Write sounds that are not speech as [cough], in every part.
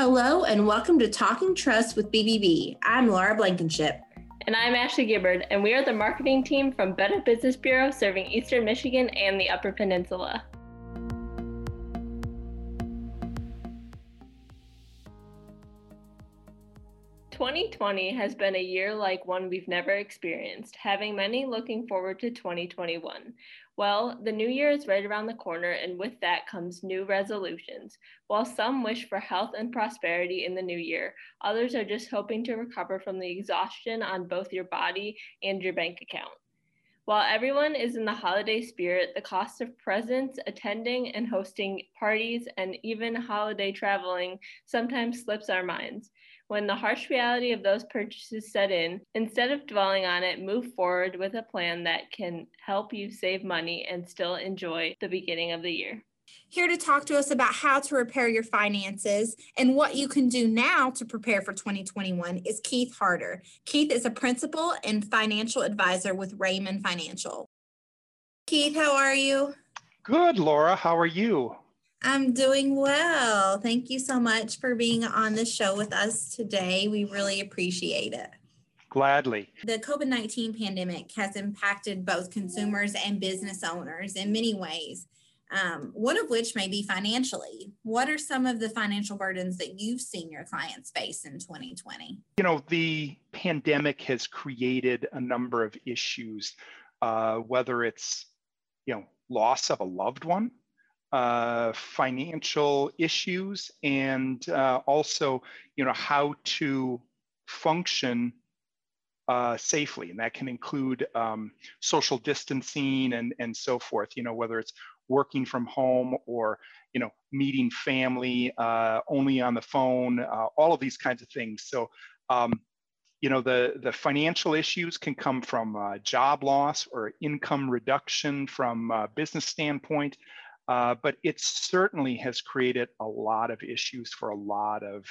Hello, and welcome to Talking Trust with BBB. I'm Laura Blankenship. And I'm Ashley Gibbard, and we are the marketing team from Better Business Bureau serving Eastern Michigan and the Upper Peninsula. 2020 has been a year like one we've never experienced, having many looking forward to 2021. Well, the new year is right around the corner, and with that comes new resolutions. While some wish for health and prosperity in the new year, others are just hoping to recover from the exhaustion on both your body and your bank account. While everyone is in the holiday spirit, the cost of presents, attending and hosting parties, and even holiday traveling sometimes slips our minds. When the harsh reality of those purchases set in, instead of dwelling on it, move forward with a plan that can help you save money and still enjoy the beginning of the year. Here to talk to us about how to repair your finances and what you can do now to prepare for 2021 is Keith Harder. Keith is a principal and financial advisor with Raymond Financial. Keith, how are you? Good, Laura. How are you? I'm doing well. Thank you so much for being on the show with us today. We really appreciate it. Gladly. The COVID 19 pandemic has impacted both consumers and business owners in many ways, um, one of which may be financially. What are some of the financial burdens that you've seen your clients face in 2020? You know, the pandemic has created a number of issues, uh, whether it's, you know, loss of a loved one, uh, financial issues and uh, also you know how to function uh, safely. And that can include um, social distancing and and so forth you know whether it's working from home or you know meeting family uh, only on the phone uh, all of these kinds of things. So um, you know the the financial issues can come from uh, job loss or income reduction from a business standpoint uh, but it certainly has created a lot of issues for a lot of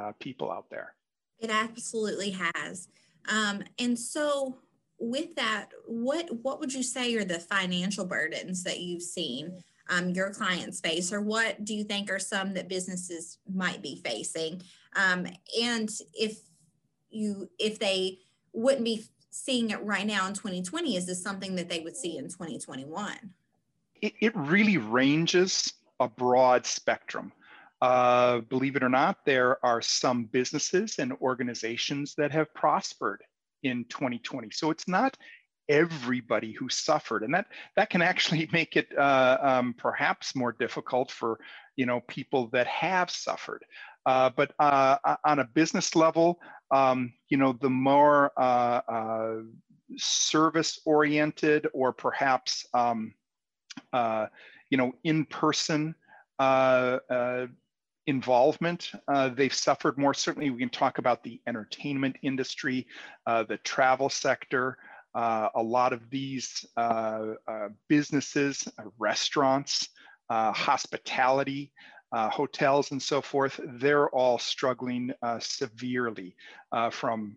uh, people out there. It absolutely has. Um, and so, with that, what what would you say are the financial burdens that you've seen um, your clients face, or what do you think are some that businesses might be facing? Um, and if you if they wouldn't be seeing it right now in 2020, is this something that they would see in 2021? It, it really ranges a broad spectrum. Uh, believe it or not, there are some businesses and organizations that have prospered in 2020. So it's not everybody who suffered, and that that can actually [laughs] make it uh, um, perhaps more difficult for you know people that have suffered. Uh, but uh, on a business level, um, you know, the more uh, uh, service-oriented or perhaps um, you know, in-person uh, uh, involvement. Uh, they've suffered more. Certainly, we can talk about the entertainment industry, uh, the travel sector. Uh, a lot of these businesses, restaurants, hospitality, hotels, and so forth, they're all struggling severely from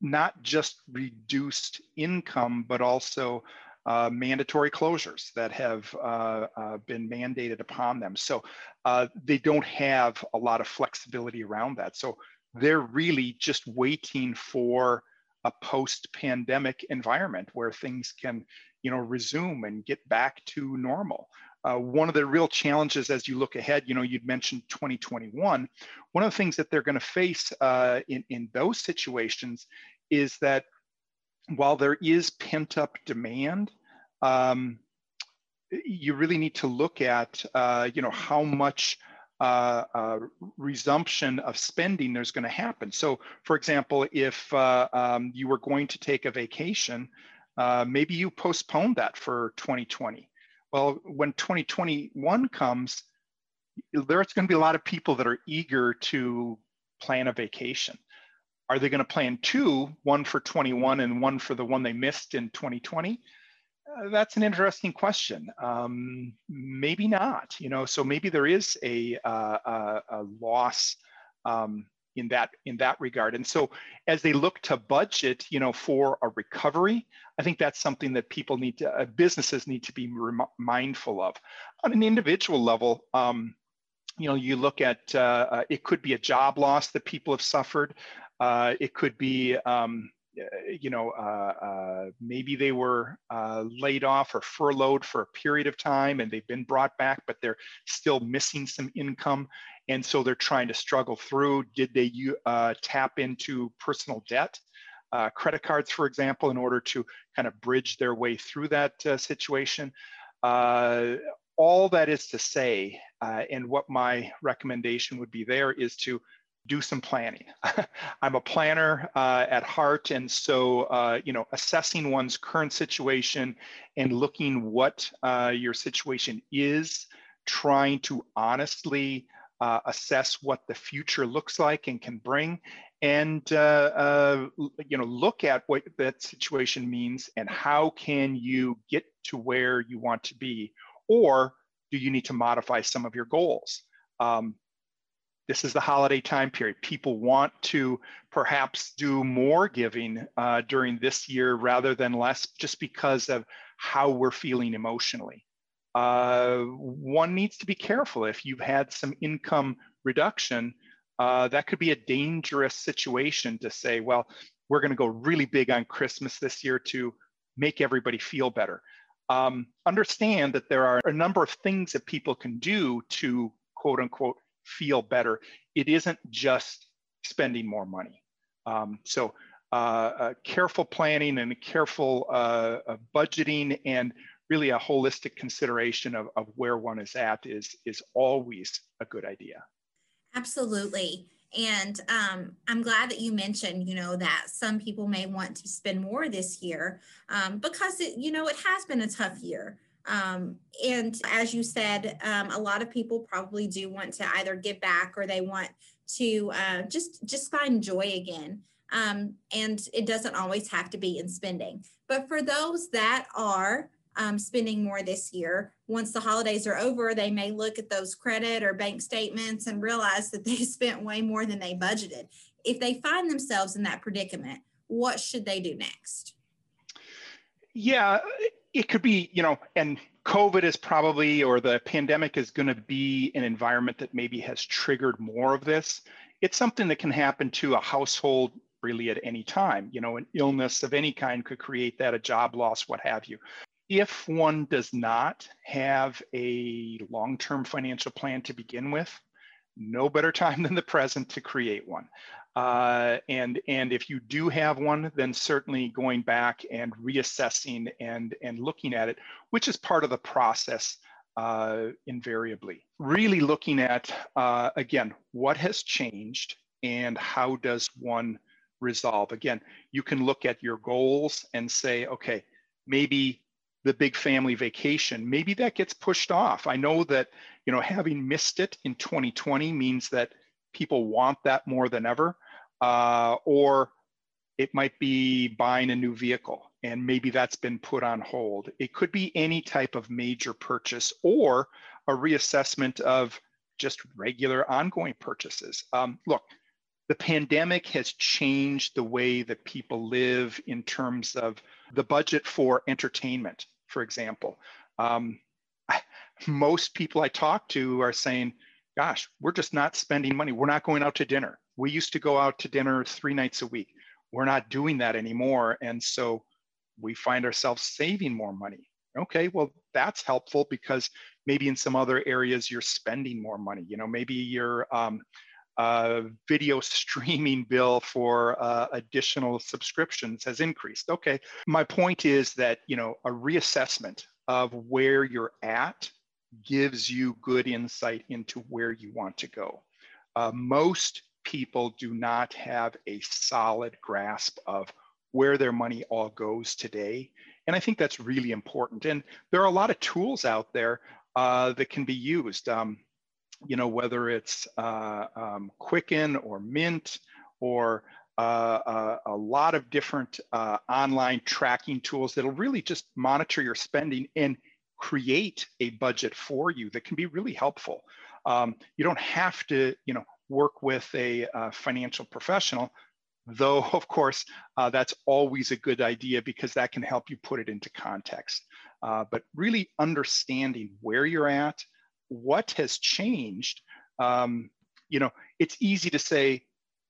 not just reduced income, but also uh, mandatory closures that have uh, uh, been mandated upon them. So uh, they don't have a lot of flexibility around that. So they're really just waiting for a post-pandemic environment where things can, you know, resume and get back to normal. Uh, one of the real challenges as you look ahead, you know, you'd mentioned 2021. One of the things that they're going to face uh, in, in those situations is that while there is pent up demand, um, you really need to look at, uh, you know, how much uh, uh, resumption of spending there's going to happen. So, for example, if uh, um, you were going to take a vacation, uh, maybe you postponed that for 2020. Well, when 2021 comes, there's going to be a lot of people that are eager to plan a vacation. Are they going to plan two, one for 21 and one for the one they missed in 2020? Uh, that's an interesting question. Um, maybe not. You know, so maybe there is a, uh, a, a loss um, in that in that regard. And so, as they look to budget, you know, for a recovery, I think that's something that people need to, uh, businesses need to be mindful of. On an individual level, um, you know, you look at uh, uh, it could be a job loss that people have suffered. Uh, it could be, um, uh, you know, uh, uh, maybe they were laid off or furloughed for a period of time and they've been brought back, but they're still missing some income. And so they're trying to struggle through. Did they tap into personal debt? Uh, credit cards, for example, in order to kind of bridge their way through that uh, situation. Uh, all that is to say, uh, and what my recommendation would be there is to do some planning. [laughs] I'm a planner uh, at heart, and so uh, you know, assessing one's current situation and looking what uh, your situation is, trying to honestly uh, assess what the future looks like and can bring, and uh, you know, look at what that situation means and how can you get to where you want to be or do you need to modify some of your goals? Um, this is the holiday time period. People want to perhaps do more giving uh, during this year rather than less, just because of how we're feeling emotionally. Uh, one needs to be careful if you've had some income reduction. Uh, that could be a dangerous situation to say, well, we're going to go really big on Christmas this year to make everybody feel better um, understand that there are a number of things that people can do to quote unquote feel better. It isn't just spending more money. Um, so uh, uh, careful planning and careful uh, budgeting and really a holistic consideration of, of where one is at is, is always a good idea. Absolutely. And um, I'm glad that you mentioned, you know, that some people may want to spend more this year um, because it, you know, it has been a tough year. Um, and as you said, um, a lot of people probably do want to either give back or they want to uh, just just find joy again. Um, and it doesn't always have to be in spending. But for those that are um, spending more this year. Once the holidays are over, they may look at those credit or bank statements and realize that [laughs] they spent way more than they budgeted. If they find themselves in that predicament, what should they do next? Yeah, it could be, you know, and COVID is probably, or the pandemic is going to be an environment that maybe has triggered more of this. It's something that can happen to a household really at any time. You know, an illness of any kind could create that, a job loss, what have you if one does not have a long-term financial plan to begin with, no better time [laughs] than the present to create one. Uh, and and if you do have one, then certainly going back and reassessing and and looking at it, which is part of the process uh, invariably. Really looking at uh, again what has changed and how does one resolve. Again, you can look at your goals and say, okay, maybe the big family vacation maybe that gets pushed off i know that you know having missed it in 2020 means that people want that more than ever uh, or it might be buying a new vehicle and maybe that's been put on hold it could be any type of major purchase or a reassessment of just regular ongoing purchases um, look the pandemic has changed the way that people live in terms of the budget for entertainment, for example. Um, most people I talk to are saying, gosh, we're just not spending money. We're not going out to dinner. We used to go out to dinner three nights a week. We're not doing that anymore. And so we find ourselves saving more money. Okay, well, that's helpful because maybe in some other areas you're spending more money. You know, maybe you're um, uh, video [laughs] streaming bill for uh, additional subscriptions has increased. Okay, my point is that you know a reassessment of where you're at gives you good insight into where you want to go. Uh, most people do not have a solid grasp of where their money all goes today. And I think that's really important. And there are a lot of tools out there uh, that can be used. Um, you know, whether it's uh, um, Quicken or Mint or uh, a, uh, a, lot of different uh, online tracking tools that'll really just monitor your spending and create a budget for you that can be really helpful. Um, you don't have to, you know, work with a, uh, financial professional, though [laughs] of course uh, that's always a good idea because that can help you put it into context. Uh, but really understanding where you're at, what has changed Um, you know, it's easy to say,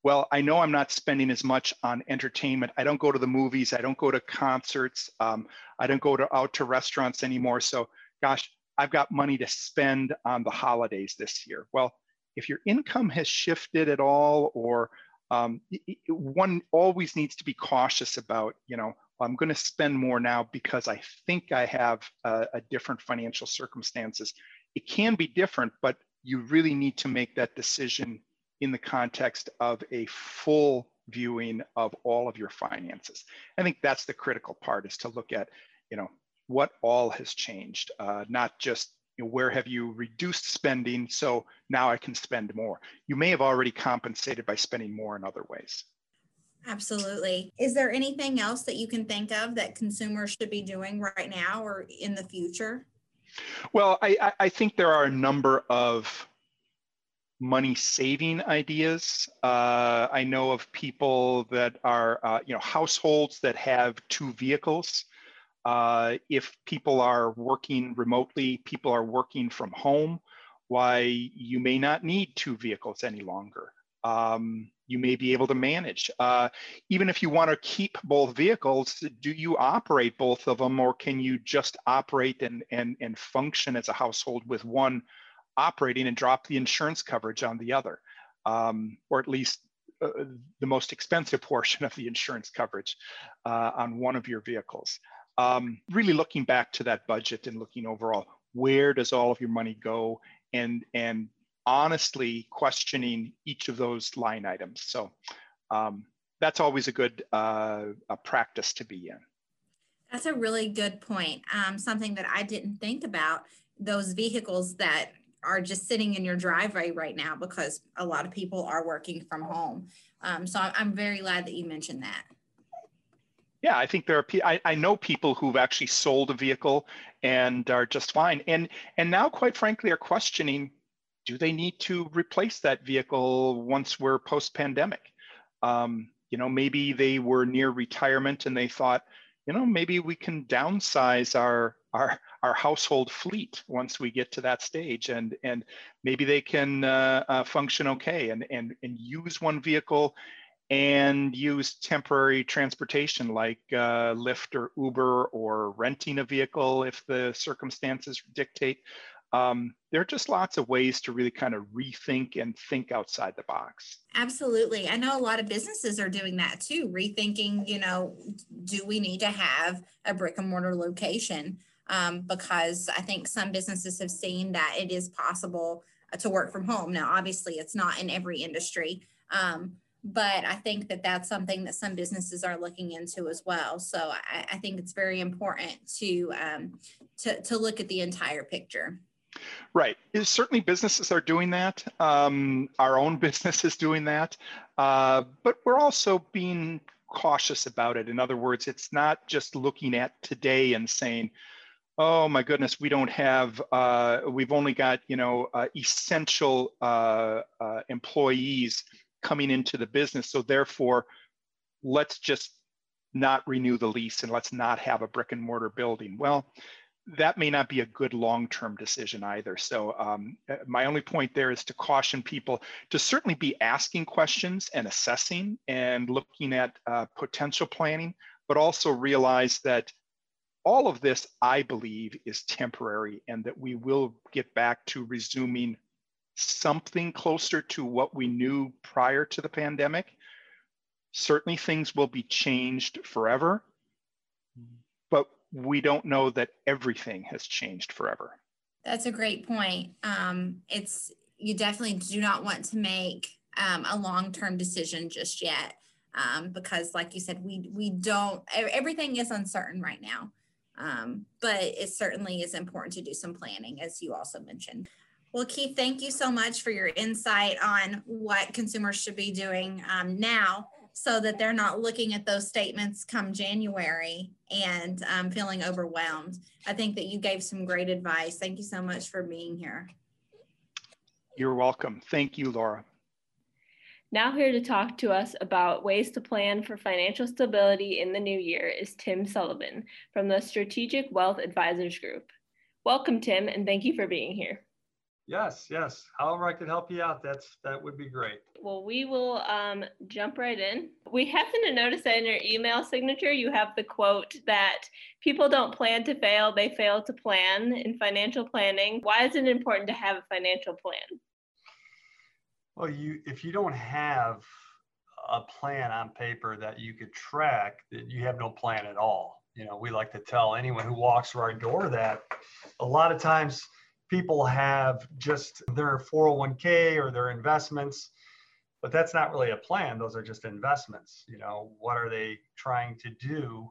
well, I know I'm not spending as much on entertainment. I don't go to the movies. I don't go to concerts. Um, I don't go to out to restaurants anymore. So, gosh, I've got money to spend on the holidays this year. Well, if your income has shifted at all, or um, one always needs to be cautious about, you know, I'm going to spend more now because I think I have a, a different financial circumstances. It can be different, but you really need to make that decision in the context of a full viewing of all of your finances. I think that's the critical part is to look at, you know, what all has changed, uh, not just you know, where have you reduced spending so now I can spend more. You may have already compensated by spending more in other ways. Absolutely. Is there anything else that you can think of that consumers should be doing right now or in the future? Well, I, I think there are a number of money saving ideas. Uh, I know of people that are, uh, you know, households that have two vehicles. Uh, if people are working remotely, people are working from home, why you may not need two vehicles any longer. Um, you may be able to manage. Uh, even if you want to keep both vehicles, do you operate both of them or can you just operate and, and, and function as a household with one operating and drop the insurance coverage on the other, um, or at least uh, the most expensive [laughs] portion of the insurance coverage uh, on one of your vehicles. Um, really looking back to that budget and looking overall, where does all of your money go and, and honestly questioning each of those line items. So um, that's always a good uh, a practice to be in. That's a really good point. Um, something that I didn't think about those vehicles that are just sitting in your driveway right now because a lot of people are working from home. Um, so I'm very glad that you mentioned that. Yeah, I think there are. I, I know people who've actually sold a vehicle and are just fine, and and now, quite frankly, are questioning do they need to replace that vehicle once we're post pandemic? Um, you know, maybe they were near retirement and they thought, you know, maybe we can downsize our our our household fleet once we get to that stage, and and maybe they can uh, uh, function okay and and and use one vehicle and use temporary transportation like uh, Lyft or Uber or renting a vehicle if the circumstances dictate um, there are just lots of ways to really kind of rethink and think outside the box. Absolutely. I know a lot of businesses are doing that too, rethinking, you know, do we need to have a brick and mortar location? Um, because I think some businesses have seen that it is possible uh, to work from home. Now, obviously, it's not in every industry. Um, but I think that that's something that some businesses are looking into as well. So I, I think it's very important to, um, to to look at the entire picture. Right. Certainly, businesses are doing that. Um, our own [laughs] business is doing that. Uh, but we're also being cautious about it. In other words, it's not just looking at today and saying, oh my goodness, we don't have, uh, we've only got, you know, uh, essential uh, uh, employees coming into the business. So therefore, let's just not renew the lease and let's not have a brick and mortar building. Well, that may not be a good long-term decision either. So um, uh, my only point there is to caution people to certainly be asking questions and assessing and looking at uh, potential planning, but also realize that all of this, I believe, is temporary and that we will get back to resuming something closer to what we knew prior to the pandemic. Certainly things will be changed forever, but we don't know that everything has changed forever. That's a great point. Um, it's you definitely do not want to make um, a long-term decision just yet um, because, like you said, we we don't. Everything is uncertain right now, um, but it certainly is important to do some planning, as you also mentioned. Well, Keith, thank you so much for your insight on what consumers should be doing um, now so that they're not looking at those statements come January and um, feeling overwhelmed. I think that you gave some great advice. Thank you so much for being here. You're welcome. Thank you, Laura. Now, here to talk to us about ways to plan for financial stability in the new year is Tim Sullivan from the Strategic Wealth Advisors Group. Welcome, Tim, and thank you for being here. Yes, yes. However I could help you out, that's that would be great. Well, we will um, jump right in. We happen to notice that in your email signature, you have the quote that people don't plan to fail, they fail to plan in financial planning. Why is it important to have a financial plan? Well, you if you don't have a plan on paper that you could track, you have no plan at all. You know, we like to tell anyone who walks through our door that a lot of times people have just their 401k or their investments but that's not really a plan. Those are just investments. You know what are they trying to do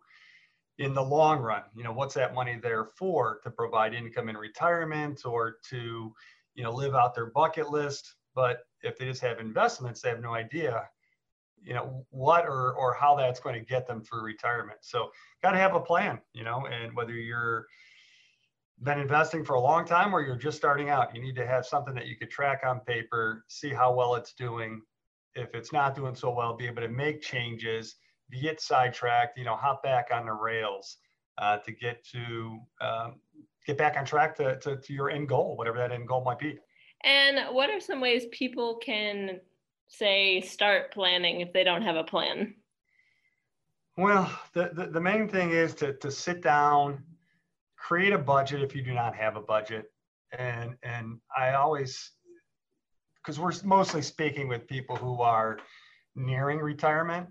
in the long run? You know what's that money there for? To provide income in retirement or to you know live out their bucket list but if they just have investments they have no idea you know what or or how that's going to get them through retirement so got to have a plan you know and whether you're been investing for a long time or you're just starting out, you need to have something that you could track on paper, see how well it's doing. If it's not doing so well, be able to make changes, get sidetracked, you know, hop back on the rails uh, to get to um, get back on track to, to, to your end goal, whatever that end goal might be. And what are some ways people can say start planning if they don't have a plan? Well, the, the, the main thing is to, to sit down create a budget if you do not have a budget. And and I always because we're mostly speaking with people who are nearing retirement.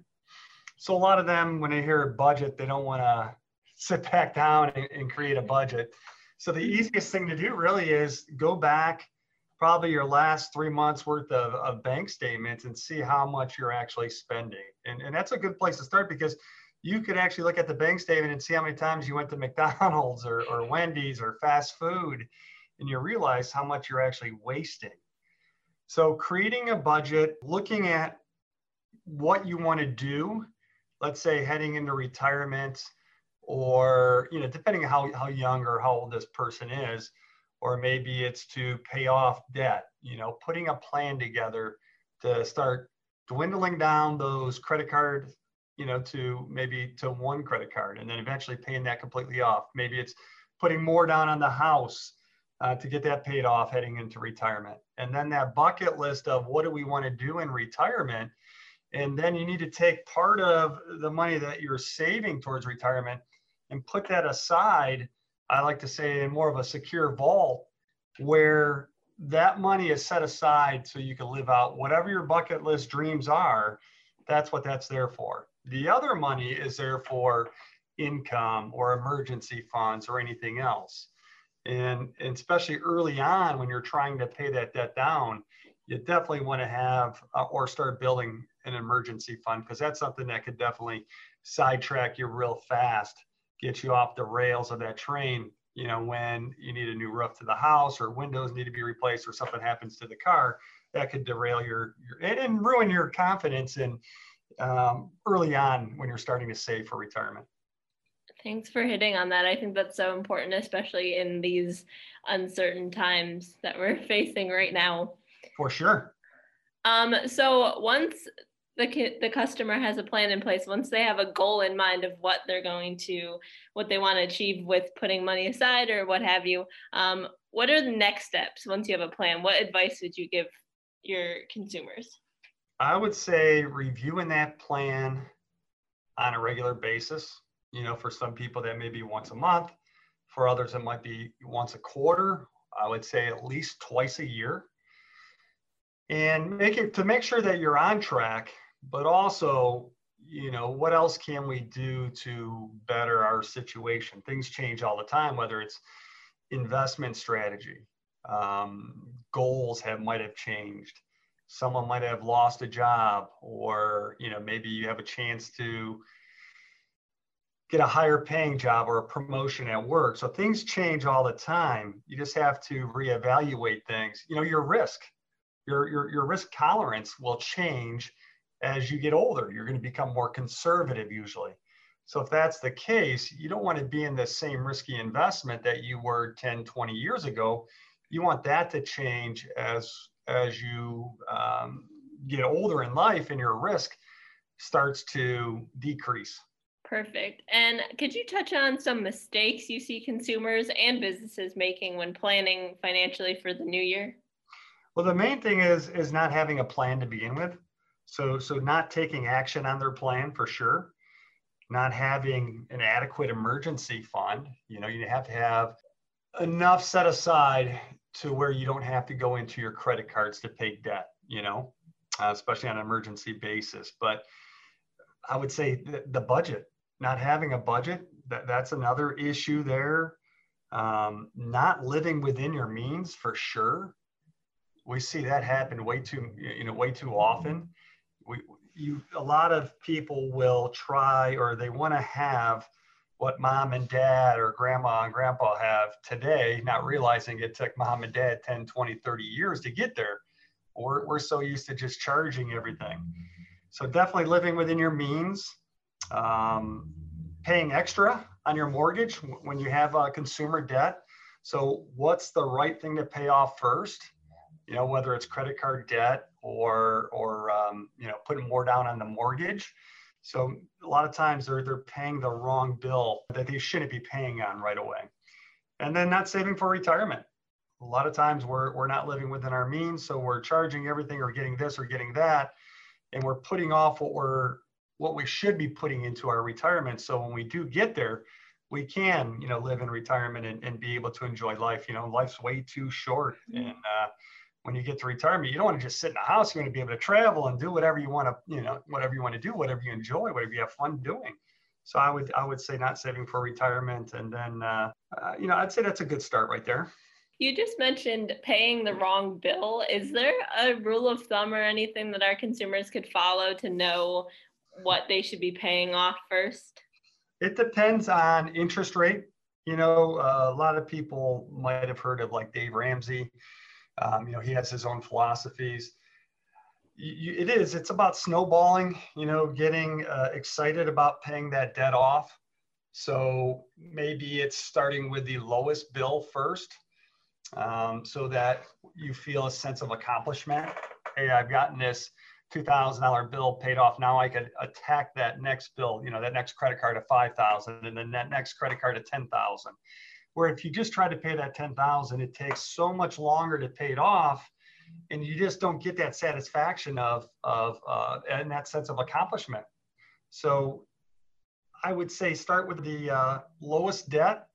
So a lot of them, when they hear a budget, they don't want to sit back down and, and create a budget. So the easiest thing to do really is go back probably your last three months worth of, of bank statements and see how much you're actually spending. And, and that's a good place to start because you could actually look at the bank statement and see how many times you went to [laughs] McDonald's or, or Wendy's or fast food, and you realize how much you're actually wasting. So, creating a budget, looking at what you want to do, let's say heading into retirement, or you know, depending on how, how young or how old this person is, or maybe it's to pay off debt, you know, putting a plan together to start dwindling down those credit cards, you know, to maybe to one credit card and then eventually paying that completely off. Maybe it's putting more down on the house uh, to get that paid off heading into retirement. And then that bucket list of what do we want to do in retirement. And then you need to take part of the money that you're saving towards retirement and put that aside. I like to say more of a secure vault where that money is set aside so you can live out whatever your bucket list dreams are. That's what that's there for. The other money is there for income or emergency funds or anything else. And, and especially early on when you're trying to pay that debt down, you definitely want to have uh, or start building an emergency fund because that's something that could definitely sidetrack you real fast, get you off the rails of that train. You know, when you need a new roof to the house or windows need to be replaced or something happens to the car, that could derail your, your and, and ruin your confidence in um, early on when you're starting to save for retirement. Thanks for hitting on that. I think that's so important, especially in these uncertain times that we're [laughs] facing right now. For sure. Um, so once the the customer has a plan in place, once they have a goal in mind of what they're going to, what they want to achieve with putting money aside or what have you, um, what are the next steps once you have a plan? What advice would you give your consumers? I would say reviewing that plan on a regular basis. You know, for some people that may be once a month. For others, it might be once a quarter. I would say at least twice a year. And make it to make sure that you're on track, but also, you know, what else can we do to better our situation? Things change all the time, whether it's investment strategy, um, goals have might have changed. Someone might have lost a job or you know maybe you have a chance to get a higher paying job or a promotion at work. So things change all the time. You just have to reevaluate things. You know your risk your your, your risk tolerance will change as you get older you're going to become more conservative usually so if that's the case you don't want to be in the same risky investment that you were 10 20 years ago you want that to change as as you um, get older in life and your risk starts to decrease. Perfect. And could you touch on some mistakes you see consumers and businesses making when planning financially for the new year? Well, the main thing is is not having a plan to begin with. So so not taking action on their plan for sure. Not having an adequate emergency fund. You know, you have to have enough set aside to where you don't have to go into your credit cards to pay debt, you know, uh, especially on an emergency basis. But I would say the, the budget, not having a budget, that, that's another issue there. Um, not living within your means for sure. We see that happen way too, you know, way too often. We, you, a lot of people will try or they want to have what mom and dad or grandma and grandpa have today, not realizing it took mom and dad 10, 20, 30 years to get there. We're, we're so used to just charging everything. So definitely living within your means, um, paying extra on your mortgage when you have a consumer debt. So what's the right thing to pay off first? You know, whether it's credit card debt or, or um, you know, putting more down on the mortgage so a lot of times they're they're paying the wrong bill that they shouldn't be paying on right away. And then not saving for retirement. A lot of times we're we're not living within our means, so we're charging everything or getting this or getting that, and we're putting off what we're what we should be putting into our retirement. So when we do get there, we can, you know, live in retirement and, and be able to enjoy life. You know, life's way too short. Mm-hmm. And uh, when you get to retirement, you don't want to just sit in the house. You want to be able to travel and do whatever you want to, you know, whatever you want to do, whatever you enjoy, whatever you have fun doing. So I would, I would say not saving for retirement. And then, uh, uh, you know, I'd say that's a good start right there. You just mentioned paying the wrong bill. Is there a rule of thumb or anything that our consumers could follow to know what they should be paying off first? It depends on interest rate. You know, uh, a lot of people might have heard of like Dave Ramsey. Um, you know, he has his own philosophies. You, it is, it's about snowballing, you know, getting uh, excited about paying that debt off. So maybe it's starting with the lowest bill first um, so that you feel a sense of accomplishment. Hey, I've gotten this $2,000 bill paid off. Now I could attack that next bill, you know, that next credit card at 5,000 and then that next credit card at 10,000 where if you just try to pay that 10,000, it takes so much longer to pay it off and you just don't get that satisfaction of, of uh, and that sense of accomplishment. So I would say start with the uh, lowest debt,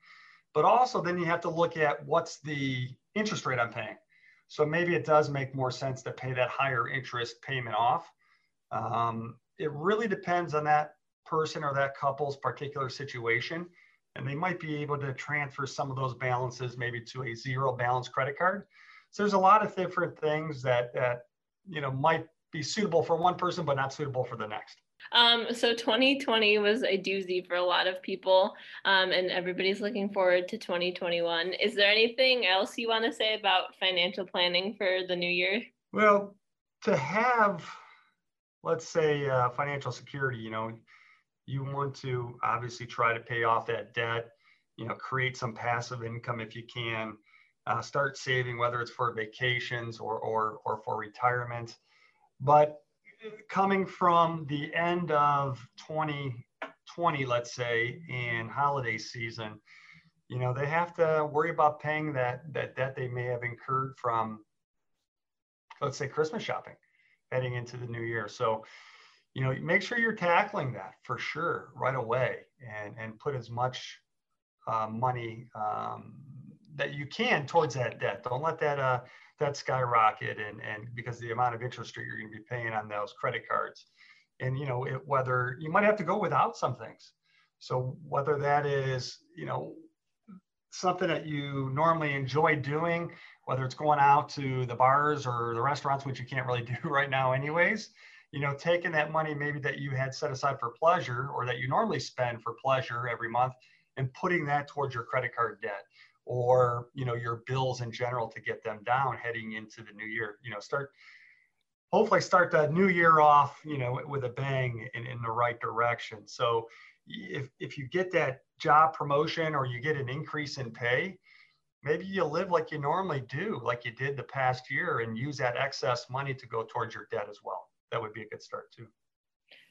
but also then you have to look at what's the interest rate I'm paying. So maybe it does make more sense to pay that higher interest payment off. Um, it really depends on that person or that couple's particular situation and they might be able to transfer some of those balances maybe to a zero balance credit card. So there's a lot of different things that that you know might be suitable for one person but not suitable for the next. Um, so 2020 was a doozy for a lot of people, um, and everybody's looking forward to 2021. Is there anything else you want to say about financial planning for the new year? Well, to have, let's say, uh, financial security, you know, you want to obviously try to pay off that debt, you know, create some passive income if you can. Uh, start saving, whether it's for vacations or, or, or for retirement. But coming from the end of 2020, let's say, in holiday season, you know, they have to worry about paying that, that debt they may have incurred from, let's say, Christmas shopping heading into the new year. So you know, make sure you're tackling that for sure right away and, and put as much uh, money um, that you can towards that debt. Don't let that uh, that skyrocket and, and because the amount of interest rate you're going to be paying on those credit cards. And, you know, it, whether you might have to go without some things. So whether that is, you know, something that you normally enjoy doing, whether it's going out to the bars or the restaurants, which you can't really [laughs] do right now anyways, you know, taking that money maybe that you had set aside for pleasure or that you normally spend for pleasure every month and putting that towards your credit card debt or, you know, your bills in general to get them down heading into the new year. You know, start hopefully start that new year off, you know, with a bang in, in the right direction. So if, if you get that job promotion or you get an increase in pay, maybe you live like you normally do, like you did the past year and use that excess money to go towards your debt as well that would be a good start too.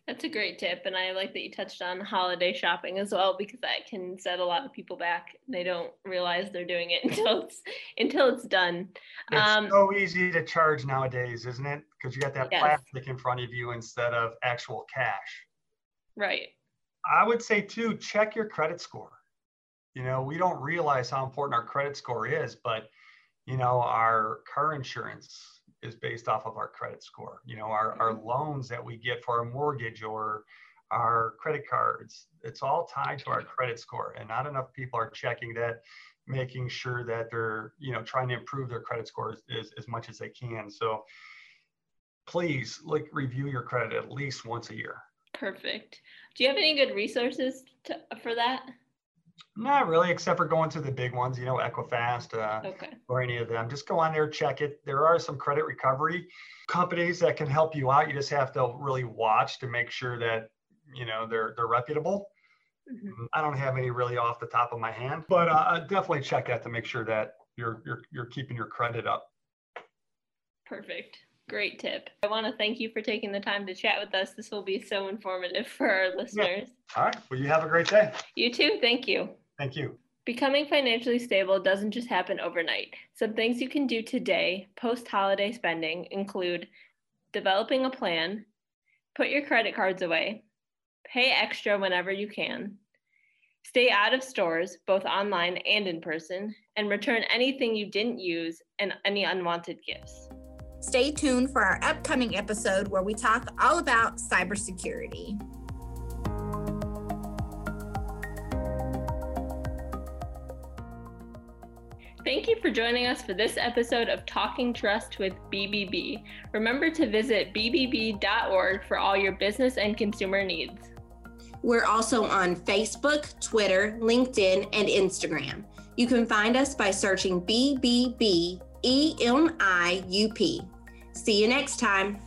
That's a great tip. And I like that you touched on holiday shopping as well, because that can set a lot of people back. They don't realize they're doing it [laughs] until it's until it's done. It's um, so easy to charge nowadays, isn't it? Because you got that yes. plastic in front of you instead of actual cash. Right. I would say too, check your credit score. You know, we don't realize how important our credit score is, but you know, our car insurance is based off of our credit score. You know, our, our mm-hmm. loans that we get for our mortgage or our credit cards, it's all tied to our credit score. And not enough people are checking that, making sure that they're, you know, trying to improve their credit scores as, as, as much as they can. So please like review your credit at least once a year. Perfect. Do you have any good resources to, for that? Not really, except for going to the big ones, you know, Equifax uh, okay. or any of them. Just go on there, check it. There are some credit recovery companies that can help you out. You just have to really watch to make sure that you know they're they're reputable. Mm-hmm. I don't have any really off the top of my hand, but uh, definitely check that to make sure that you're you're you're keeping your credit up. Perfect. Great tip. I want to thank you for taking the time to chat with us. This will be so informative for our listeners. Yeah. All right. Well, you have a great day. You too. Thank you. Thank you. Becoming financially stable doesn't just happen overnight. Some things you can do today, post holiday spending, include developing a plan, put your credit cards away, pay extra whenever you can, stay out of stores, both online and in person, and return anything you didn't use and any unwanted gifts. Stay tuned for our upcoming episode where we talk all about cybersecurity. Thank you for joining us for this episode of Talking Trust with BBB. Remember to visit bbb.org for all your business and consumer needs. We're also on Facebook, Twitter, LinkedIn, and Instagram. You can find us by searching BBB E M I U P. See you next time.